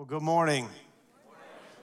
Well, good morning.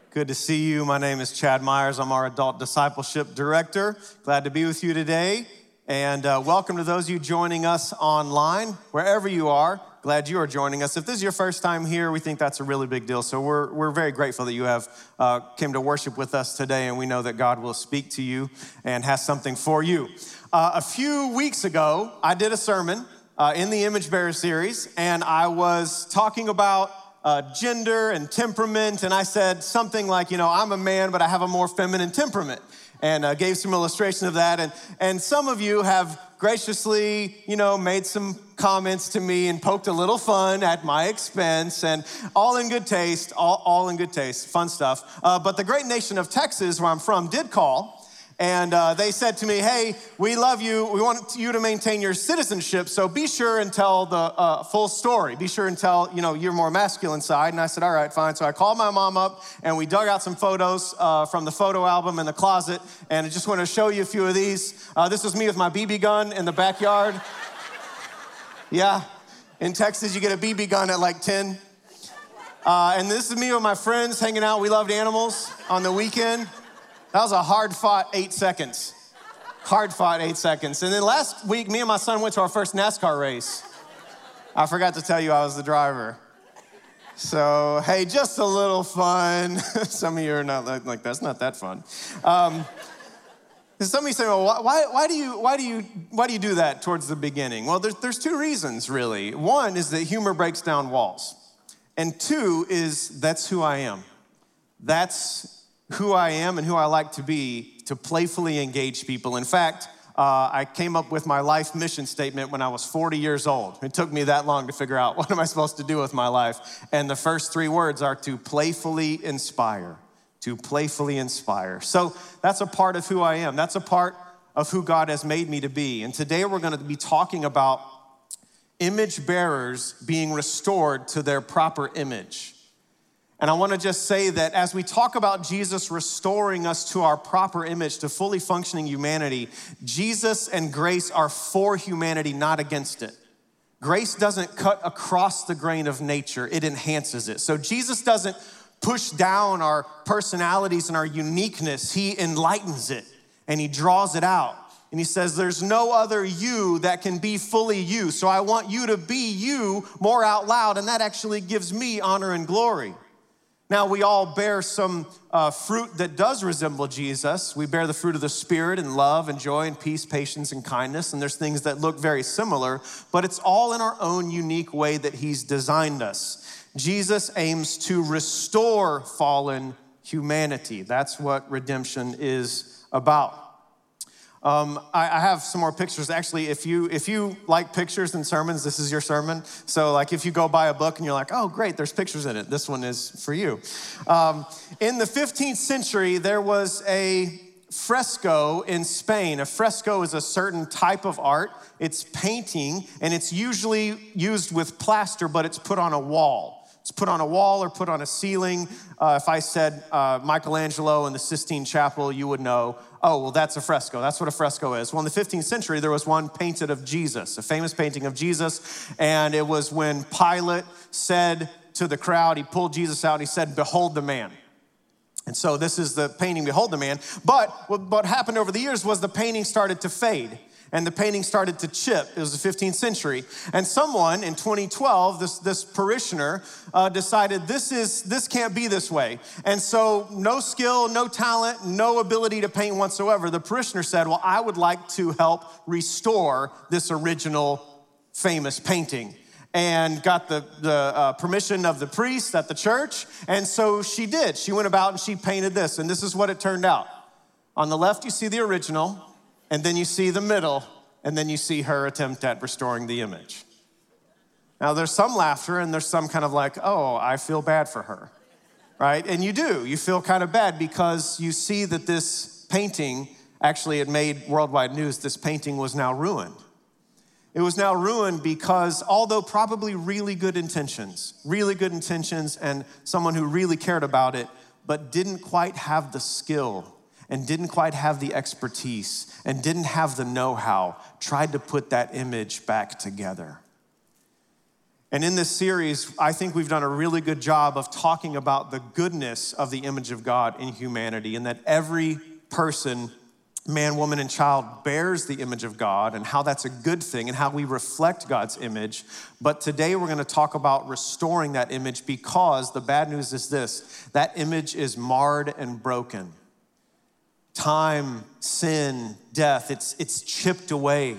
Good to see you. My name is Chad Myers. I'm our adult discipleship director. Glad to be with you today. And uh, welcome to those of you joining us online, wherever you are. Glad you are joining us. If this is your first time here, we think that's a really big deal. So we're, we're very grateful that you have uh, came to worship with us today, and we know that God will speak to you and has something for you. Uh, a few weeks ago, I did a sermon uh, in the Image Bearer series, and I was talking about uh, gender and temperament, and I said something like, you know, I'm a man, but I have a more feminine temperament, and uh, gave some illustration of that. And, and some of you have graciously, you know, made some comments to me and poked a little fun at my expense, and all in good taste, all, all in good taste, fun stuff. Uh, but the great nation of Texas, where I'm from, did call and uh, they said to me, Hey, we love you. We want you to maintain your citizenship, so be sure and tell the uh, full story. Be sure and tell, you know, your more masculine side. And I said, All right, fine. So I called my mom up and we dug out some photos uh, from the photo album in the closet. And I just want to show you a few of these. Uh, this was me with my BB gun in the backyard. yeah, in Texas, you get a BB gun at like 10. Uh, and this is me with my friends hanging out. We loved animals on the weekend. That was a hard fought eight seconds. Hard fought eight seconds. And then last week, me and my son went to our first NASCAR race. I forgot to tell you I was the driver. So, hey, just a little fun. Some of you are not like, that's not that fun. Um, some of you say, well, why, why, do you, why, do you, why do you do that towards the beginning? Well, there's, there's two reasons, really. One is that humor breaks down walls, and two is that's who I am. That's who I am and who I like to be to playfully engage people. In fact, uh, I came up with my life mission statement when I was 40 years old. It took me that long to figure out what am I supposed to do with my life. And the first three words are to playfully inspire, to playfully inspire. So that's a part of who I am. That's a part of who God has made me to be. And today we're going to be talking about image bearers being restored to their proper image. And I want to just say that as we talk about Jesus restoring us to our proper image, to fully functioning humanity, Jesus and grace are for humanity, not against it. Grace doesn't cut across the grain of nature, it enhances it. So Jesus doesn't push down our personalities and our uniqueness, He enlightens it and He draws it out. And He says, There's no other you that can be fully you. So I want you to be you more out loud, and that actually gives me honor and glory. Now, we all bear some uh, fruit that does resemble Jesus. We bear the fruit of the Spirit and love and joy and peace, patience and kindness. And there's things that look very similar, but it's all in our own unique way that He's designed us. Jesus aims to restore fallen humanity. That's what redemption is about. Um, I, I, have some more pictures. Actually, if you if you like pictures and sermons, this is your sermon. So, like, if you go buy a book and you're like, "Oh, great, there's pictures in it," this one is for you. Um, in the 15th century, there was a fresco in Spain. A fresco is a certain type of art. It's painting, and it's usually used with plaster, but it's put on a wall. It's put on a wall or put on a ceiling. Uh, if I said uh, Michelangelo in the Sistine Chapel, you would know, oh, well, that's a fresco. That's what a fresco is. Well, in the 15th century, there was one painted of Jesus, a famous painting of Jesus. And it was when Pilate said to the crowd, he pulled Jesus out, he said, Behold the man. And so this is the painting, Behold the Man. But what happened over the years was the painting started to fade and the painting started to chip. It was the 15th century. And someone in 2012, this, this parishioner, uh, decided this, is, this can't be this way. And so, no skill, no talent, no ability to paint whatsoever. The parishioner said, Well, I would like to help restore this original famous painting and got the, the uh, permission of the priest at the church. And so she did. She went about and she painted this. And this is what it turned out. On the left, you see the original and then you see the middle, and then you see her attempt at restoring the image. Now, there's some laughter, and there's some kind of like, oh, I feel bad for her, right? And you do. You feel kind of bad because you see that this painting actually, it made worldwide news. This painting was now ruined. It was now ruined because, although probably really good intentions, really good intentions, and someone who really cared about it, but didn't quite have the skill and didn't quite have the expertise and didn't have the know how tried to put that image back together. And in this series, I think we've done a really good job of talking about the goodness of the image of God in humanity and that every person, man, woman, and child bears the image of God and how that's a good thing and how we reflect God's image. But today we're going to talk about restoring that image because the bad news is this that image is marred and broken. Time, sin, death, it's, it's chipped away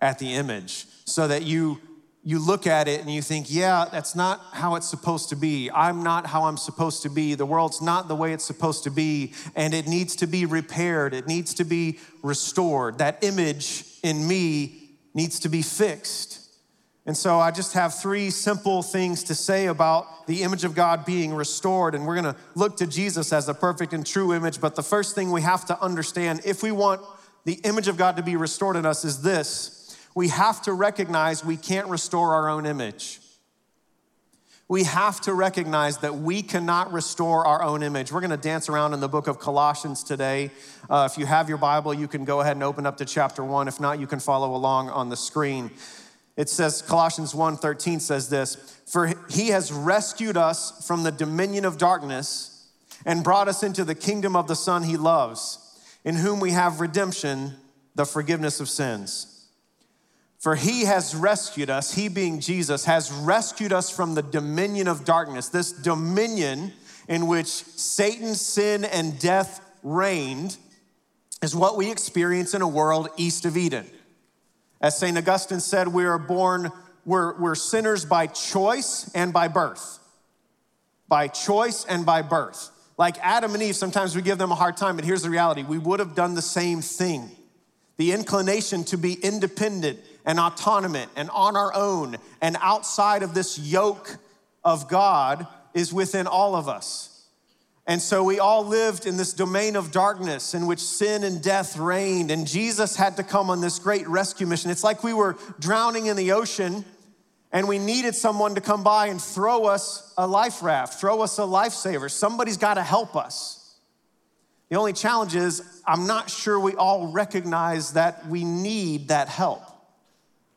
at the image so that you you look at it and you think, yeah, that's not how it's supposed to be. I'm not how I'm supposed to be. The world's not the way it's supposed to be. And it needs to be repaired, it needs to be restored. That image in me needs to be fixed. And so I just have three simple things to say about the image of God being restored. And we're gonna look to Jesus as the perfect and true image. But the first thing we have to understand if we want the image of God to be restored in us is this we have to recognize we can't restore our own image. We have to recognize that we cannot restore our own image. We're going to dance around in the book of Colossians today. Uh, if you have your Bible, you can go ahead and open up to chapter 1. If not, you can follow along on the screen. It says Colossians 1:13 says this, "For he has rescued us from the dominion of darkness and brought us into the kingdom of the son he loves, in whom we have redemption, the forgiveness of sins." For he has rescued us, he being Jesus, has rescued us from the dominion of darkness, this dominion in which Satan, sin, and death reigned, is what we experience in a world east of Eden. As St. Augustine said, we are born, we're, we're sinners by choice and by birth. By choice and by birth. Like Adam and Eve, sometimes we give them a hard time, but here's the reality we would have done the same thing. The inclination to be independent and autonomous and on our own and outside of this yoke of God is within all of us. And so we all lived in this domain of darkness in which sin and death reigned, and Jesus had to come on this great rescue mission. It's like we were drowning in the ocean and we needed someone to come by and throw us a life raft, throw us a lifesaver. Somebody's got to help us. The only challenge is, I'm not sure we all recognize that we need that help.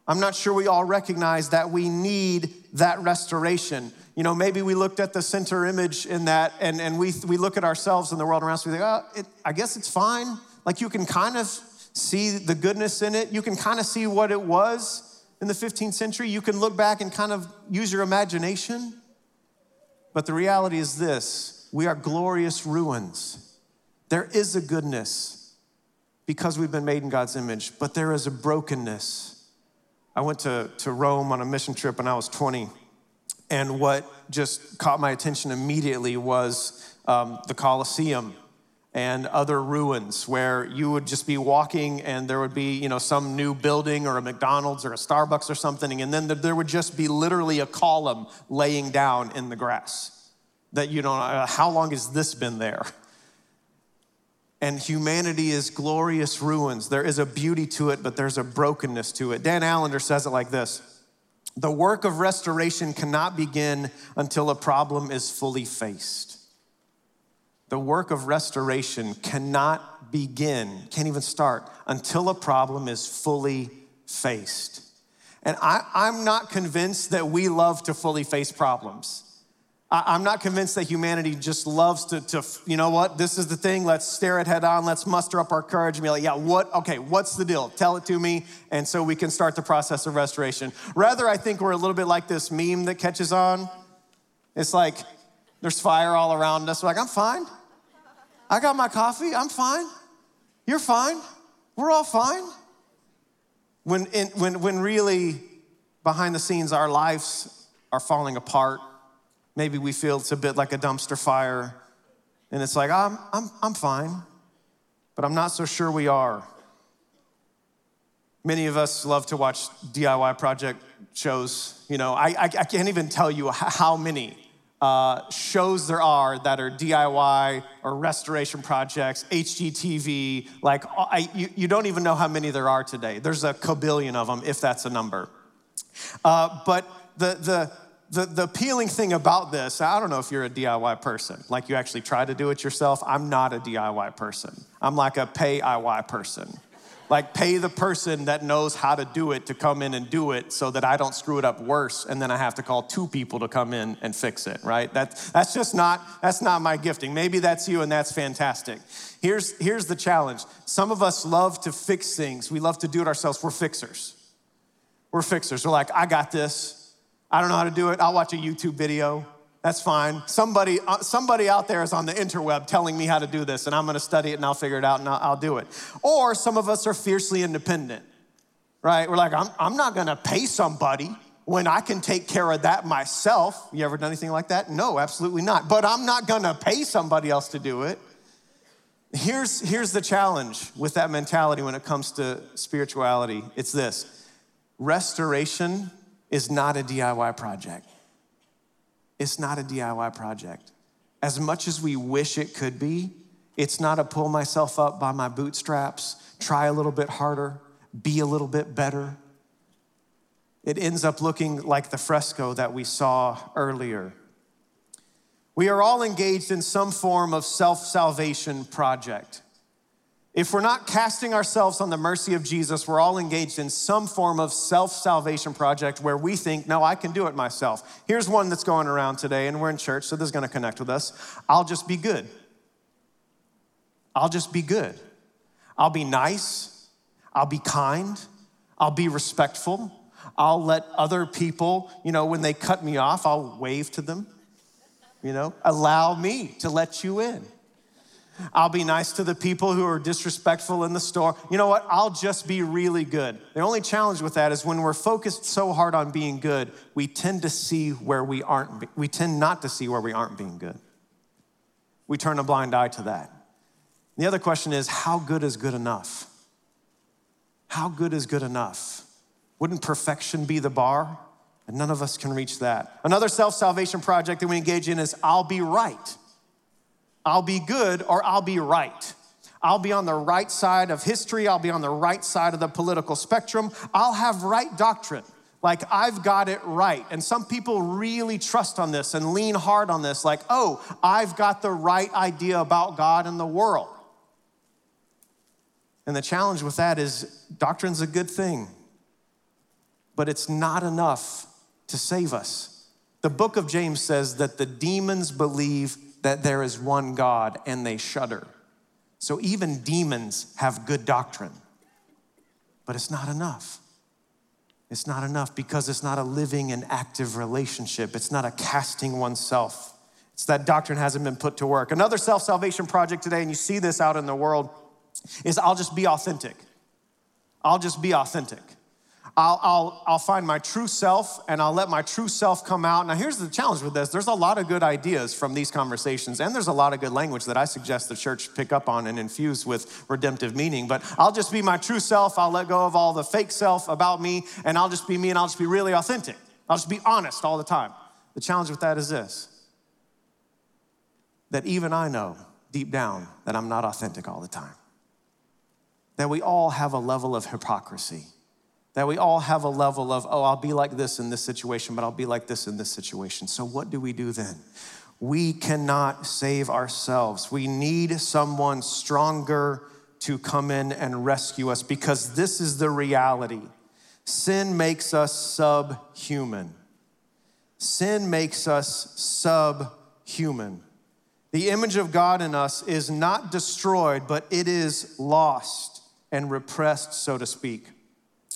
I'm not sure we all recognize that we need that restoration. You know, maybe we looked at the center image in that and, and we, we look at ourselves and the world around us, we think, oh, it, I guess it's fine. Like you can kind of see the goodness in it. You can kind of see what it was in the 15th century. You can look back and kind of use your imagination. But the reality is this we are glorious ruins. There is a goodness because we've been made in God's image, but there is a brokenness I went to, to Rome on a mission trip when I was 20. And what just caught my attention immediately was um, the Colosseum and other ruins where you would just be walking and there would be, you know, some new building or a McDonald's or a Starbucks or something. And then there would just be literally a column laying down in the grass that you don't uh, how long has this been there? and humanity is glorious ruins. There is a beauty to it, but there's a brokenness to it. Dan Allender says it like this The work of restoration cannot begin until a problem is fully faced. The work of restoration cannot begin, can't even start, until a problem is fully faced. And I, am not convinced that we love to fully face problems. I'm not convinced that humanity just loves to, to, you know what, this is the thing, let's stare it head on, let's muster up our courage and be like, yeah, what, okay, what's the deal? Tell it to me, and so we can start the process of restoration. Rather, I think we're a little bit like this meme that catches on. It's like, there's fire all around us. We're like, I'm fine. I got my coffee, I'm fine. You're fine. We're all fine. When, in, when, when really, behind the scenes, our lives are falling apart Maybe we feel it's a bit like a dumpster fire, and it's like, I'm, I'm, I'm fine, but I'm not so sure we are. Many of us love to watch DIY project shows. You know, I, I, I can't even tell you how many uh, shows there are that are DIY or restoration projects, HGTV. Like, I, you, you don't even know how many there are today. There's a kabillion of them, if that's a number. Uh, but the, the, the, the appealing thing about this, I don't know if you're a DIY person, like you actually try to do it yourself. I'm not a DIY person. I'm like a pay IY person. Like, pay the person that knows how to do it to come in and do it so that I don't screw it up worse and then I have to call two people to come in and fix it, right? That, that's just not, that's not my gifting. Maybe that's you and that's fantastic. Here's, here's the challenge some of us love to fix things, we love to do it ourselves. We're fixers. We're fixers. We're like, I got this. I don't know how to do it. I'll watch a YouTube video. That's fine. Somebody, uh, somebody out there is on the interweb telling me how to do this, and I'm gonna study it and I'll figure it out and I'll, I'll do it. Or some of us are fiercely independent, right? We're like, I'm, I'm not gonna pay somebody when I can take care of that myself. You ever done anything like that? No, absolutely not. But I'm not gonna pay somebody else to do it. Here's, here's the challenge with that mentality when it comes to spirituality it's this restoration is not a DIY project. It's not a DIY project. As much as we wish it could be, it's not a pull myself up by my bootstraps, try a little bit harder, be a little bit better. It ends up looking like the fresco that we saw earlier. We are all engaged in some form of self salvation project. If we're not casting ourselves on the mercy of Jesus, we're all engaged in some form of self salvation project where we think, no, I can do it myself. Here's one that's going around today, and we're in church, so this is going to connect with us. I'll just be good. I'll just be good. I'll be nice. I'll be kind. I'll be respectful. I'll let other people, you know, when they cut me off, I'll wave to them. You know, allow me to let you in. I'll be nice to the people who are disrespectful in the store. You know what? I'll just be really good. The only challenge with that is when we're focused so hard on being good, we tend to see where we aren't, we tend not to see where we aren't being good. We turn a blind eye to that. The other question is how good is good enough? How good is good enough? Wouldn't perfection be the bar? And none of us can reach that. Another self salvation project that we engage in is I'll be right. I'll be good or I'll be right. I'll be on the right side of history. I'll be on the right side of the political spectrum. I'll have right doctrine. Like, I've got it right. And some people really trust on this and lean hard on this, like, oh, I've got the right idea about God and the world. And the challenge with that is doctrine's a good thing, but it's not enough to save us. The book of James says that the demons believe that there is one God and they shudder. So even demons have good doctrine, but it's not enough. It's not enough because it's not a living and active relationship. It's not a casting oneself. It's that doctrine hasn't been put to work. Another self salvation project today, and you see this out in the world, is I'll just be authentic. I'll just be authentic. I'll, I'll, I'll find my true self and I'll let my true self come out. Now, here's the challenge with this there's a lot of good ideas from these conversations, and there's a lot of good language that I suggest the church pick up on and infuse with redemptive meaning. But I'll just be my true self. I'll let go of all the fake self about me, and I'll just be me and I'll just be really authentic. I'll just be honest all the time. The challenge with that is this that even I know deep down that I'm not authentic all the time. That we all have a level of hypocrisy that we all have a level of, oh, I'll be like this in this situation, but I'll be like this in this situation. So, what do we do then? We cannot save ourselves. We need someone stronger to come in and rescue us because this is the reality. Sin makes us subhuman. Sin makes us subhuman. The image of God in us is not destroyed, but it is lost and repressed, so to speak.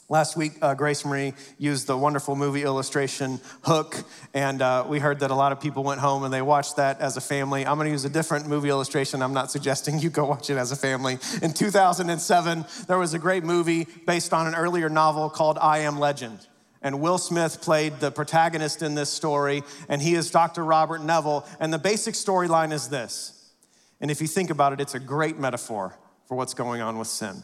Last week, uh, Grace Marie used the wonderful movie illustration Hook, and uh, we heard that a lot of people went home and they watched that as a family. I'm going to use a different movie illustration. I'm not suggesting you go watch it as a family. In 2007, there was a great movie based on an earlier novel called I Am Legend. And Will Smith played the protagonist in this story, and he is Dr. Robert Neville. And the basic storyline is this. And if you think about it, it's a great metaphor for what's going on with sin.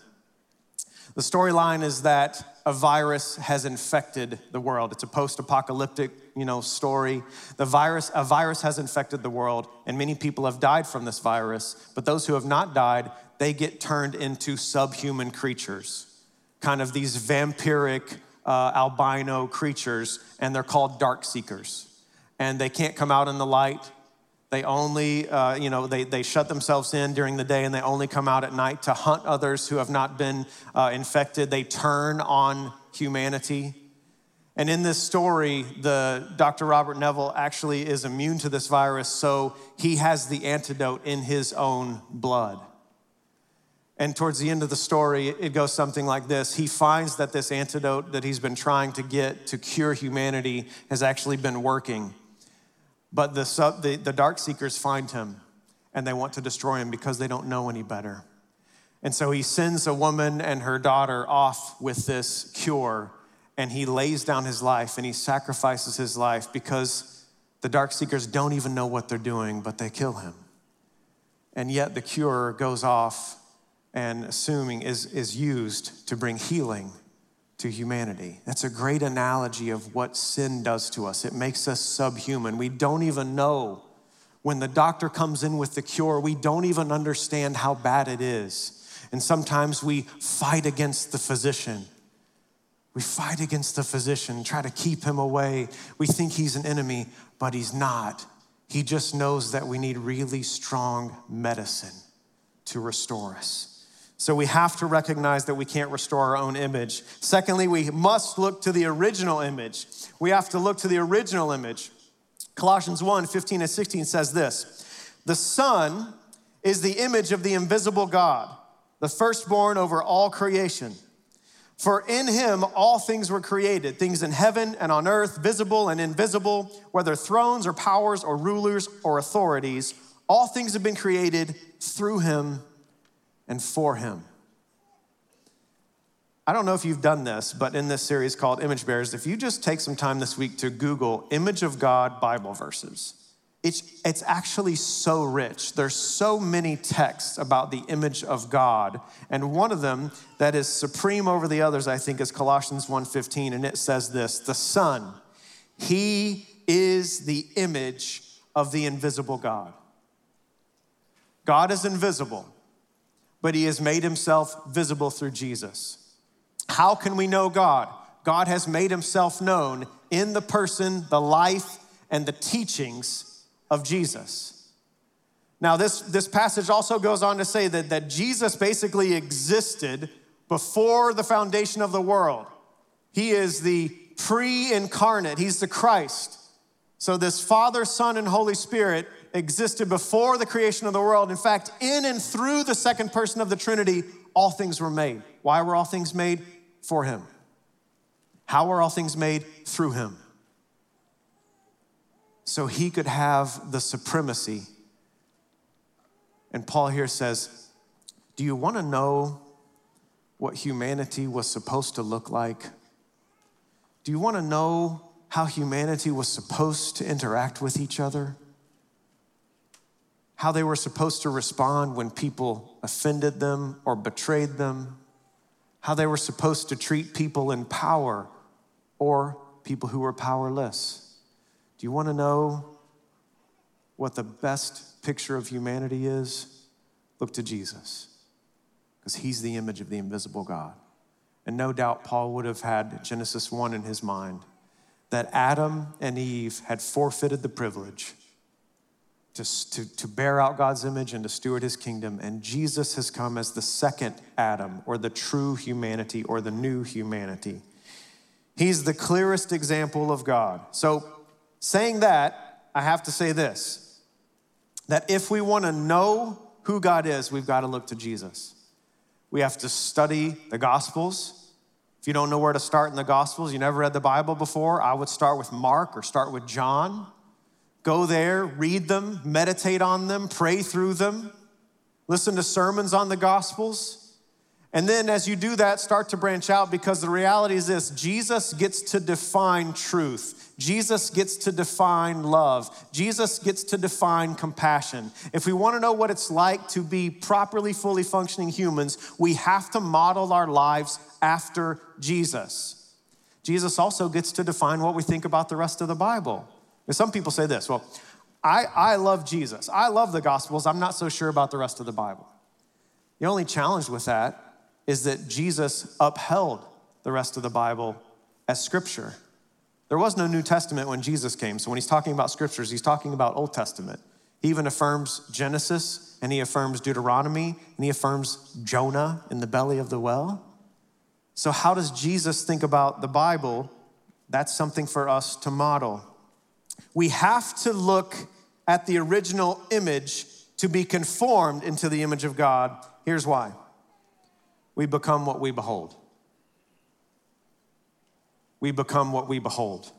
The storyline is that a virus has infected the world. It's a post-apocalyptic, you know, story. The virus, a virus has infected the world, and many people have died from this virus. But those who have not died, they get turned into subhuman creatures, kind of these vampiric uh, albino creatures, and they're called dark seekers. And they can't come out in the light. They only, uh, you know, they, they shut themselves in during the day and they only come out at night to hunt others who have not been uh, infected. They turn on humanity. And in this story, the Dr. Robert Neville actually is immune to this virus, so he has the antidote in his own blood. And towards the end of the story, it goes something like this He finds that this antidote that he's been trying to get to cure humanity has actually been working. But the, sub, the, the dark seekers find him and they want to destroy him because they don't know any better. And so he sends a woman and her daughter off with this cure and he lays down his life and he sacrifices his life because the dark seekers don't even know what they're doing, but they kill him. And yet the cure goes off and assuming is, is used to bring healing to humanity. That's a great analogy of what sin does to us. It makes us subhuman. We don't even know when the doctor comes in with the cure, we don't even understand how bad it is. And sometimes we fight against the physician. We fight against the physician, try to keep him away. We think he's an enemy, but he's not. He just knows that we need really strong medicine to restore us. So we have to recognize that we can't restore our own image. Secondly, we must look to the original image. We have to look to the original image. Colossians 1 15 and 16 says this The Son is the image of the invisible God, the firstborn over all creation. For in him all things were created, things in heaven and on earth, visible and invisible, whether thrones or powers or rulers or authorities, all things have been created through him and for Him. I don't know if you've done this, but in this series called Image Bearers, if you just take some time this week to Google Image of God Bible verses, it's, it's actually so rich. There's so many texts about the image of God. And one of them that is supreme over the others, I think, is Colossians 1:15, and it says this: the Son, He is the image of the invisible God. God is invisible but he has made himself visible through Jesus. How can we know God? God has made himself known in the person, the life, and the teachings of Jesus. Now, this, this passage also goes on to say that, that Jesus basically existed before the foundation of the world. He is the pre incarnate, He's the Christ. So, this Father, Son, and Holy Spirit existed before the creation of the world. In fact, in and through the second person of the Trinity, all things were made. Why were all things made? For Him. How were all things made? Through Him. So He could have the supremacy. And Paul here says, Do you want to know what humanity was supposed to look like? Do you want to know how humanity was supposed to interact with each other, how they were supposed to respond when people offended them or betrayed them, how they were supposed to treat people in power or people who were powerless. Do you want to know what the best picture of humanity is? Look to Jesus, because he's the image of the invisible God. And no doubt Paul would have had Genesis 1 in his mind that Adam and Eve had forfeited the privilege to, to, to bear out God's image and to steward his kingdom. And Jesus has come as the second Adam, or the true humanity, or the new humanity. He's the clearest example of God. So, saying that, I have to say this that if we want to know who God is, we've got to look to Jesus. We have to study the Gospels. If you don't know where to start in the Gospels, you never read the Bible before, I would start with Mark or start with John. Go there, read them, meditate on them, pray through them, listen to sermons on the Gospels. And then as you do that, start to branch out because the reality is this Jesus gets to define truth. Jesus gets to define love. Jesus gets to define compassion. If we want to know what it's like to be properly, fully functioning humans, we have to model our lives after Jesus. Jesus also gets to define what we think about the rest of the Bible. And some people say this well, I, I love Jesus. I love the Gospels. I'm not so sure about the rest of the Bible. The only challenge with that is that Jesus upheld the rest of the Bible as scripture. There was no New Testament when Jesus came. So when he's talking about scriptures, he's talking about Old Testament. He even affirms Genesis and he affirms Deuteronomy and he affirms Jonah in the belly of the well. So, how does Jesus think about the Bible? That's something for us to model. We have to look at the original image to be conformed into the image of God. Here's why we become what we behold. We become what we behold.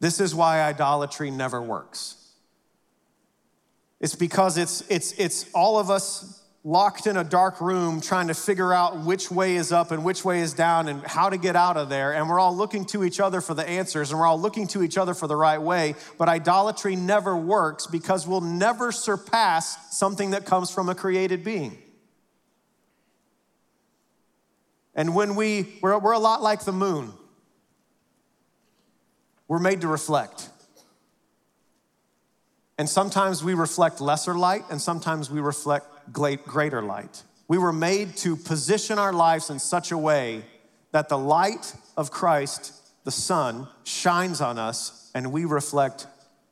This is why idolatry never works. It's because it's, it's, it's all of us locked in a dark room trying to figure out which way is up and which way is down and how to get out of there. And we're all looking to each other for the answers and we're all looking to each other for the right way. But idolatry never works because we'll never surpass something that comes from a created being. And when we, we're, we're a lot like the moon, we're made to reflect. And sometimes we reflect lesser light, and sometimes we reflect greater light. We were made to position our lives in such a way that the light of Christ, the sun, shines on us and we reflect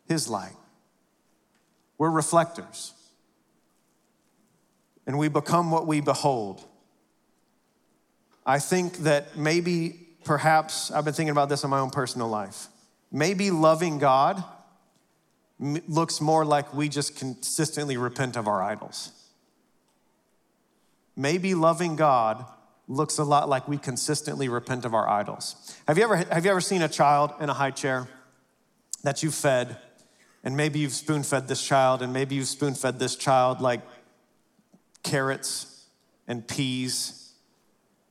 his light. We're reflectors. And we become what we behold. I think that maybe, perhaps, I've been thinking about this in my own personal life. Maybe loving God looks more like we just consistently repent of our idols. Maybe loving God looks a lot like we consistently repent of our idols. Have you ever, have you ever seen a child in a high chair that you fed, and maybe you've spoon fed this child, and maybe you've spoon fed this child like carrots and peas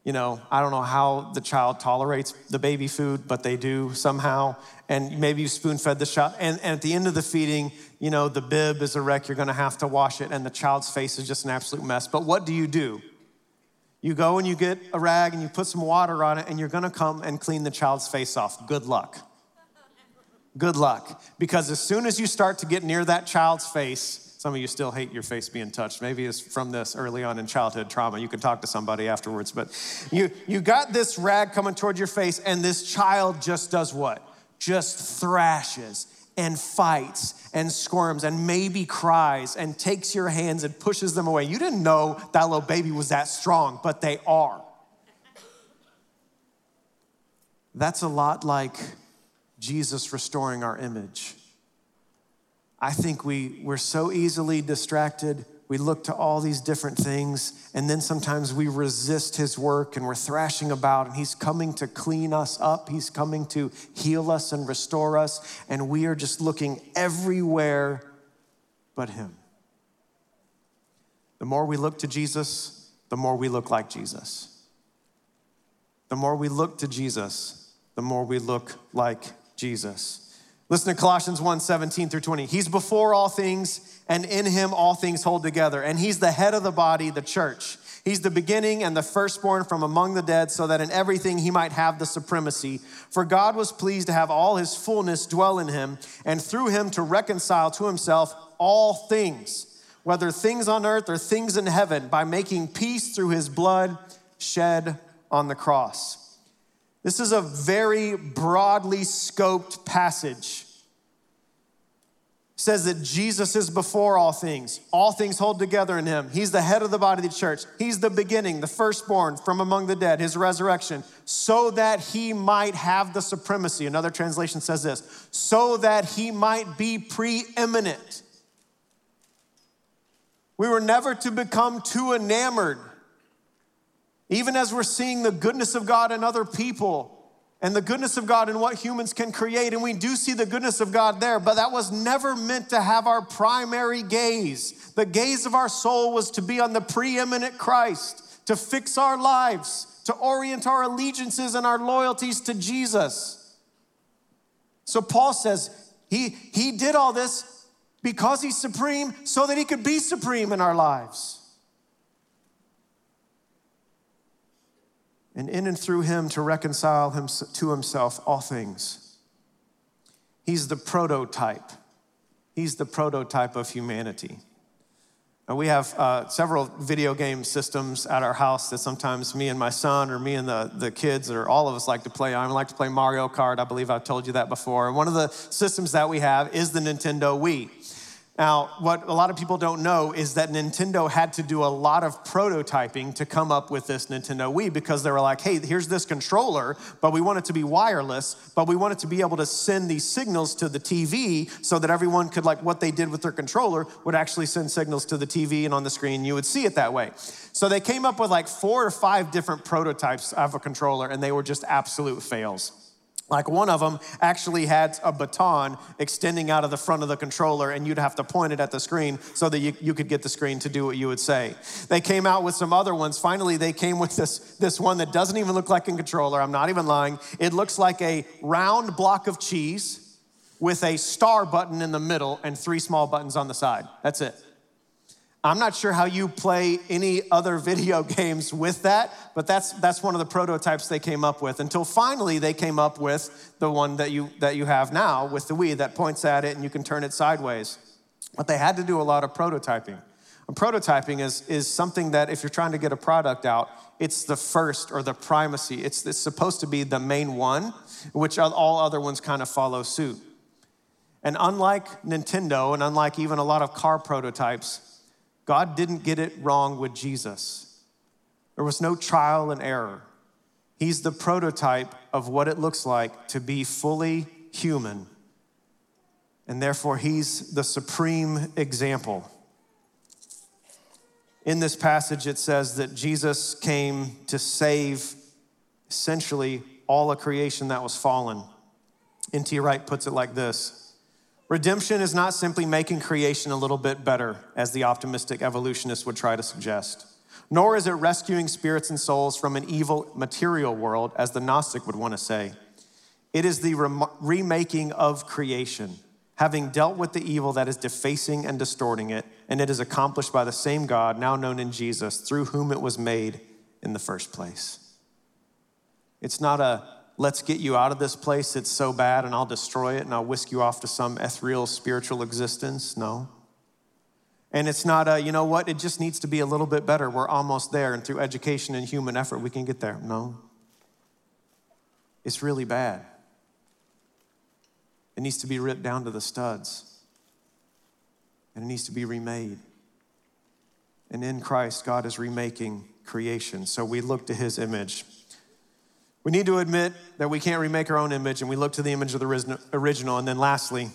you know, I don't know how the child tolerates the baby food, but they do somehow. And maybe you spoon fed the child. And, and, at the end of the feeding, you know, the bib is a wreck. You're to have to wash it. And the child's face is just an absolute mess. But what do you do? You go and you get a rag and you put some water on it, and you're to come and clean the child's face off. Good luck. Good luck. Because as soon as you start to get near that child's face, some of you still hate your face being touched. Maybe it's from this early on in childhood trauma. You can talk to somebody afterwards. But you, you got this rag coming toward your face, and this child just does what? Just thrashes and fights and squirms and maybe cries and takes your hands and pushes them away. You didn't know that little baby was that strong, but they are. That's a lot like Jesus restoring our image. I think we, we're so easily distracted. We look to all these different things, and then sometimes we resist his work and we're thrashing about, and he's coming to clean us up. He's coming to heal us and restore us, and we are just looking everywhere but him. The more we look to Jesus, the more we look like Jesus. The more we look to Jesus, the more we look like Jesus. Listen to Colossians 1 17 through 20. He's before all things, and in him all things hold together. And he's the head of the body, the church. He's the beginning and the firstborn from among the dead, so that in everything he might have the supremacy. For God was pleased to have all his fullness dwell in him, and through him to reconcile to himself all things, whether things on earth or things in heaven, by making peace through his blood shed on the cross. This is a very broadly scoped passage. Says that Jesus is before all things. All things hold together in him. He's the head of the body of the church. He's the beginning, the firstborn from among the dead, his resurrection, so that he might have the supremacy. Another translation says this so that he might be preeminent. We were never to become too enamored even as we're seeing the goodness of God in other people and the goodness of God and what humans can create, and we do see the goodness of God there, but that was never meant to have our primary gaze. The gaze of our soul was to be on the preeminent Christ, to fix our lives, to orient our allegiances and our loyalties to Jesus. So Paul says he, he did all this because he's supreme so that he could be supreme in our lives. And in and through him to reconcile him to himself all things. He's the prototype. He's the prototype of humanity. We have uh, several video game systems at our house that sometimes me and my son or me and the, the kids or all of us like to play. I like to play Mario Kart. I believe I've told you that before. And one of the systems that we have is the Nintendo Wii. Now, what a lot of people don't know is that Nintendo had to do a lot of prototyping to come up with this Nintendo Wii because they were like, hey, here's this controller, but we want it to be wireless, but we want it to be able to send these signals to the TV so that everyone could, like what they did with their controller, would actually send signals to the TV and on the screen, you would see it that way. So they came up with like four or five different prototypes of a controller, and they were just absolute fails. Like one of them actually had a baton extending out of the front of the controller, and you'd have to point it at the screen so that you, you could get the screen to do what you would say. They came out with some other ones. Finally, they came with this, this one that doesn't even look like a controller. I'm not even lying. It looks like a round block of cheese with a star button in the middle and three small buttons on the side. That's it. I'm not sure how you play any other video games with that, but that's, that's one of the prototypes they came up with until finally they came up with the one that you, that you have now with the Wii that points at it and you can turn it sideways. But they had to do a lot of prototyping. And prototyping is, is something that if you're trying to get a product out, it's the first or the primacy. It's, it's supposed to be the main one, which all other ones kind of follow suit. And unlike Nintendo and unlike even a lot of car prototypes, God didn't get it wrong with Jesus. There was no trial and error. He's the prototype of what it looks like to be fully human. And therefore, he's the supreme example. In this passage, it says that Jesus came to save essentially all of creation that was fallen. N.T. Wright puts it like this Redemption is not simply making creation a little bit better, as the optimistic evolutionists would try to suggest, nor is it rescuing spirits and souls from an evil material world, as the Gnostic would want to say. It is the remaking of creation, having dealt with the evil that is defacing and distorting it, and it is accomplished by the same God, now known in Jesus, through whom it was made in the first place. It's not a let's get you out of this place. It's so bad, and I'll destroy it and I'll whisk you off to some ethereal spiritual existence. No. And it's not a, you know what, it just needs to be a little bit better. We're almost there, and through education and human effort, we can get there. No. It's really bad. It needs to be ripped down to the studs, and it needs to be remade. And in Christ, God is remaking creation. So we look to his image. We need to admit that we can't remake our own image and we look to the image of the original. And then lastly,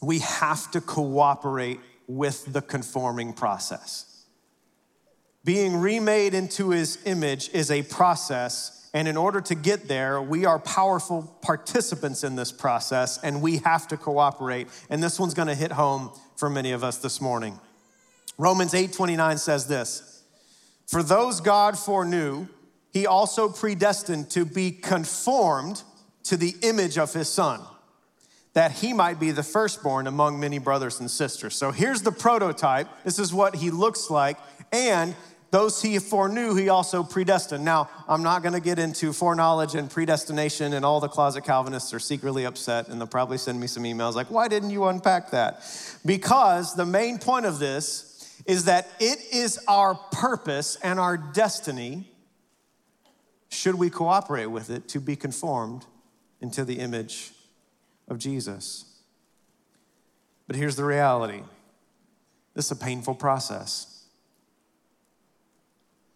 we have to cooperate with the conforming process. Being remade into his image is a process, and in order to get there, we are powerful participants in this process, and we have to cooperate. And this one's gonna hit home for many of us this morning. Romans 8 29 says this For those God foreknew, he also predestined to be conformed to the image of his son, that he might be the firstborn among many brothers and sisters. So here's the prototype. This is what he looks like. And those he foreknew, he also predestined. Now, I'm not going to get into foreknowledge and predestination, and all the closet Calvinists are secretly upset, and they'll probably send me some emails like, why didn't you unpack that? Because the main point of this is that it is our purpose and our destiny should we cooperate with it to be conformed into the image of Jesus? But here's the reality this is a painful process.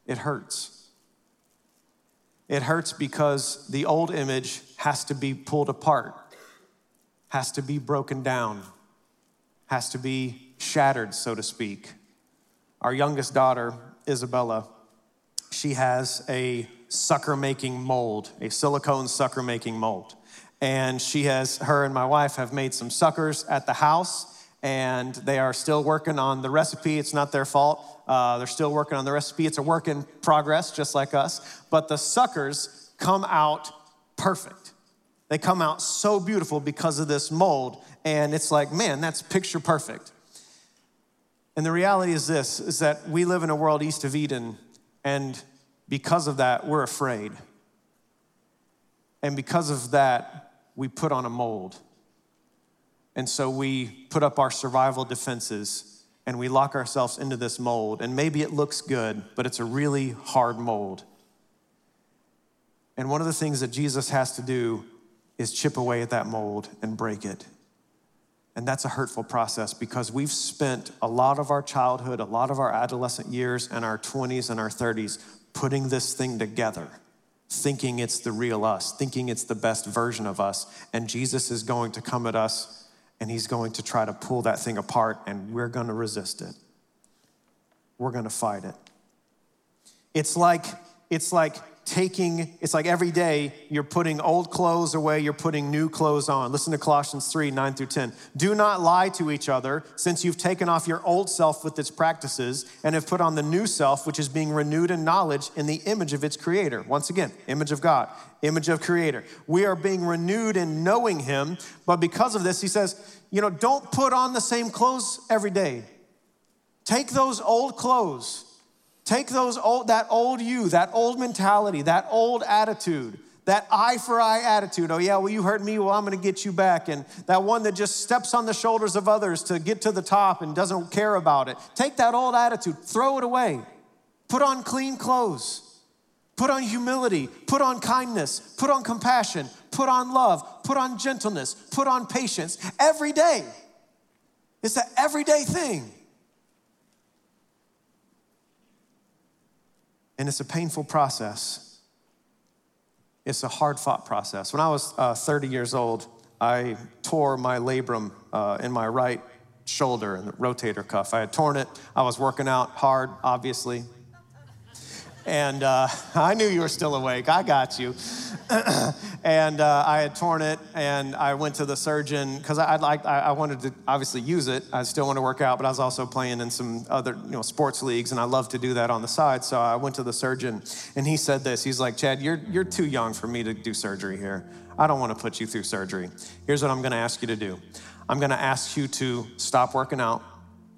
It hurts. It hurts because the old image has to be pulled apart, has to be broken down, has to be shattered, so to speak. Our youngest daughter, Isabella, she has a sucker making mold, a silicone sucker making mold. And she has, her and my wife have made some suckers at the house, and they are still working on the recipe. It's not their fault. Uh, they're still working on the recipe. It's a work in progress, just like us. But the suckers come out perfect. They come out so beautiful because of this mold. And it's like, man, that's picture perfect. And the reality is this is that we live in a world east of Eden, and because of that, we're afraid. And because of that, we put on a mold. And so we put up our survival defenses and we lock ourselves into this mold. And maybe it looks good, but it's a really hard mold. And one of the things that Jesus has to do is chip away at that mold and break it. And that's a hurtful process because we've spent a lot of our childhood, a lot of our adolescent years, and our 20s and our 30s putting this thing together, thinking it's the real us, thinking it's the best version of us. And Jesus is going to come at us and he's going to try to pull that thing apart, and we're going to resist it. We're going to fight it. It's like, it's like taking, it's like every day you're putting old clothes away, you're putting new clothes on. Listen to Colossians 3 9 through 10. Do not lie to each other, since you've taken off your old self with its practices and have put on the new self, which is being renewed in knowledge in the image of its creator. Once again, image of God, image of creator. We are being renewed in knowing him, but because of this, he says, you know, don't put on the same clothes every day. Take those old clothes Take those old, that old you, that old mentality, that old attitude, that eye for eye attitude. Oh, yeah, well, you hurt me, well, I'm gonna get you back. And that one that just steps on the shoulders of others to get to the top and doesn't care about it. Take that old attitude, throw it away. Put on clean clothes. Put on humility. Put on kindness. Put on compassion. Put on love. Put on gentleness. Put on patience every day. It's an everyday thing. And it's a painful process. It's a hard fought process. When I was uh, 30 years old, I tore my labrum uh, in my right shoulder and the rotator cuff. I had torn it. I was working out hard, obviously. And uh, I knew you were still awake. I got you. and uh, I had torn it, and I went to the surgeon because I, like I, I wanted to obviously use it. I still want to work out, but I was also playing in some other you know sports leagues, and I love to do that on the side. So I went to the surgeon, and he said this. He's like, Chad, you're you're too young for me to do surgery here. I don't want to put you through surgery. Here's what I'm going to ask you to do. I'm going to ask you to stop working out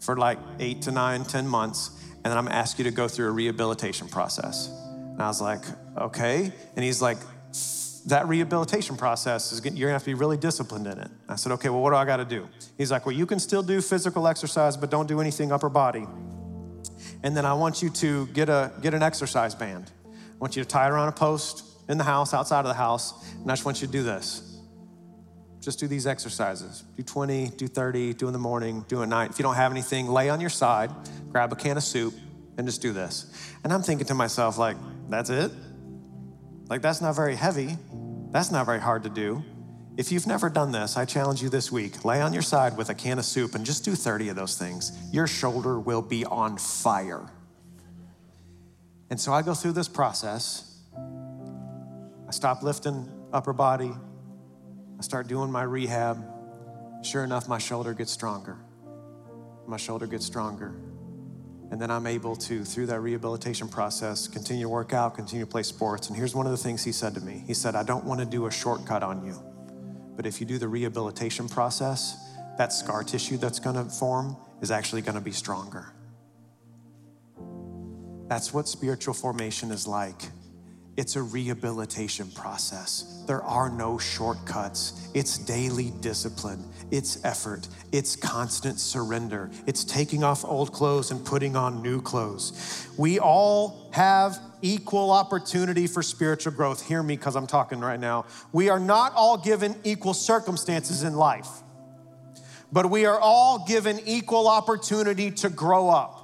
for like eight to nine, ten months and then I'm gonna ask you to go through a rehabilitation process. And I was like, okay. And he's like, that rehabilitation process is you're gonna have to be really disciplined in it. I said, okay, well, what do I gotta do? He's like, well, you can still do physical exercise, but don't do anything upper body. And then I want you to get a get an exercise band. I want you to tie it around a post in the house, outside of the house, and I just want you to do this. Just do these exercises. Do 20, do 30, do in the morning, do at night. If you don't have anything, lay on your side, grab a can of soup, and just do this. And I'm thinking to myself, like, that's it? Like, that's not very heavy. That's not very hard to do. If you've never done this, I challenge you this week lay on your side with a can of soup and just do 30 of those things. Your shoulder will be on fire. And so I go through this process. I stop lifting upper body, I start doing my rehab. Sure enough, my shoulder gets stronger. My shoulder gets stronger. And then I'm able to, through that rehabilitation process, continue to work out, continue to play sports. And here's one of the things he said to me He said, I don't want to do a shortcut on you, but if you do the rehabilitation process, that scar tissue that's going to form is actually going to be stronger. That's what spiritual formation is like. It's a rehabilitation process. There are no shortcuts. It's daily discipline, it's effort, it's constant surrender, it's taking off old clothes and putting on new clothes. We all have equal opportunity for spiritual growth. Hear me because I'm talking right now. We are not all given equal circumstances in life, but we are all given equal opportunity to grow up.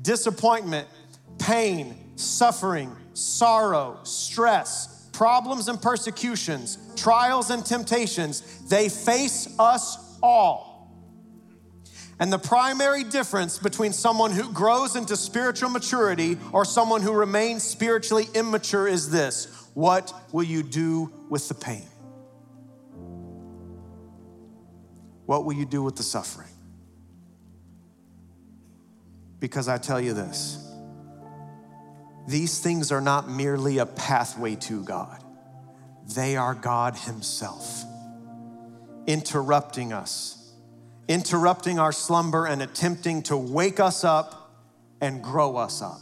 Disappointment, pain, suffering, sorrow, stress, problems and persecutions, trials and temptations, they face us all. And the primary difference between someone who grows into spiritual maturity or someone who remains spiritually immature is this what will you do with the pain? What will you do with the suffering? Because I tell you this these things are not merely a pathway to God, they are God Himself interrupting us, interrupting our slumber and attempting to wake us up and grow us up.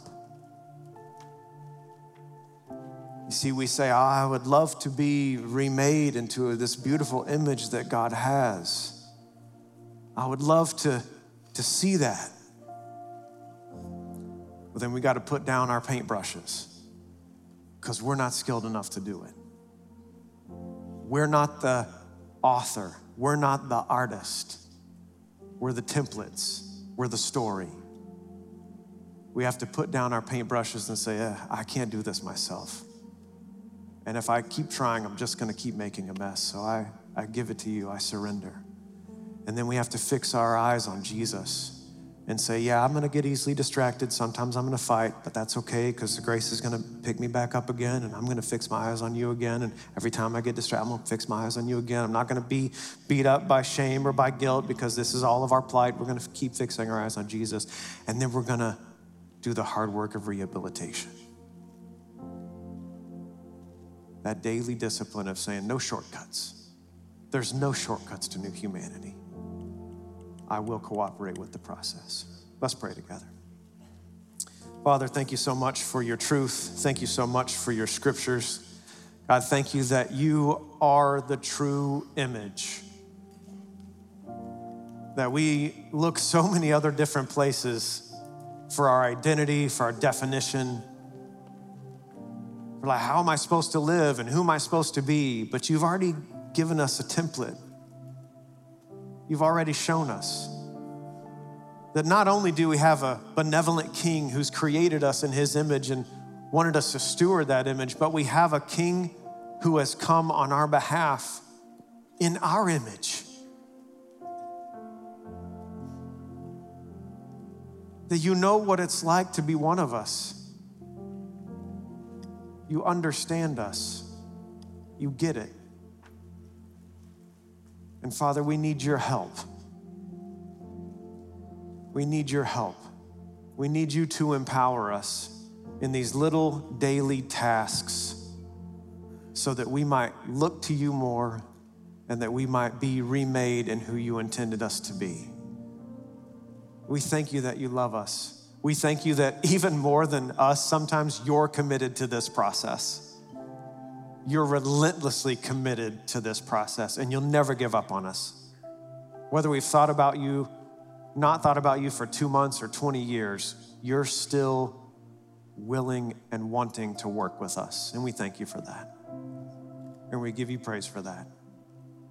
You see, we say, oh, I would love to be remade into this beautiful image that God has. I would love to, to to see that. But then we got to put down our paintbrushes because we're not skilled enough to do it. We're not the author, we're not the artist. We're the templates, we're the story. We have to put down our paintbrushes and say, eh, I can't do this myself. And if I keep trying, I'm just going to keep making a mess. So I, I give it to you, I surrender. And then we have to fix our eyes on Jesus and say, Yeah, I'm going to get easily distracted. Sometimes I'm going to fight, but that's okay because the grace is going to pick me back up again and I'm going to fix my eyes on you again. And every time I get distracted, I'm going to fix my eyes on you again. I'm not going to be beat up by shame or by guilt because this is all of our plight. We're going to keep fixing our eyes on Jesus. And then we're going to do the hard work of rehabilitation. That daily discipline of saying, No shortcuts. There's no shortcuts to new humanity. I will cooperate with the process. Let's pray together. Father, thank you so much for your truth. Thank you so much for your scriptures. God, thank you that you are the true image. That we look so many other different places for our identity, for our definition. We're like, how am I supposed to live and who am I supposed to be? But you've already given us a template. You've already shown us that not only do we have a benevolent king who's created us in his image and wanted us to steward that image, but we have a king who has come on our behalf in our image. That you know what it's like to be one of us. You understand us. You get it. And Father, we need your help. We need your help. We need you to empower us in these little daily tasks so that we might look to you more and that we might be remade in who you intended us to be. We thank you that you love us. We thank you that even more than us, sometimes you're committed to this process. You're relentlessly committed to this process, and you'll never give up on us. Whether we've thought about you, not thought about you for two months or 20 years, you're still willing and wanting to work with us. And we thank you for that. And we give you praise for that.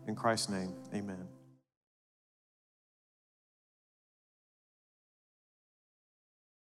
In Christ's name, amen.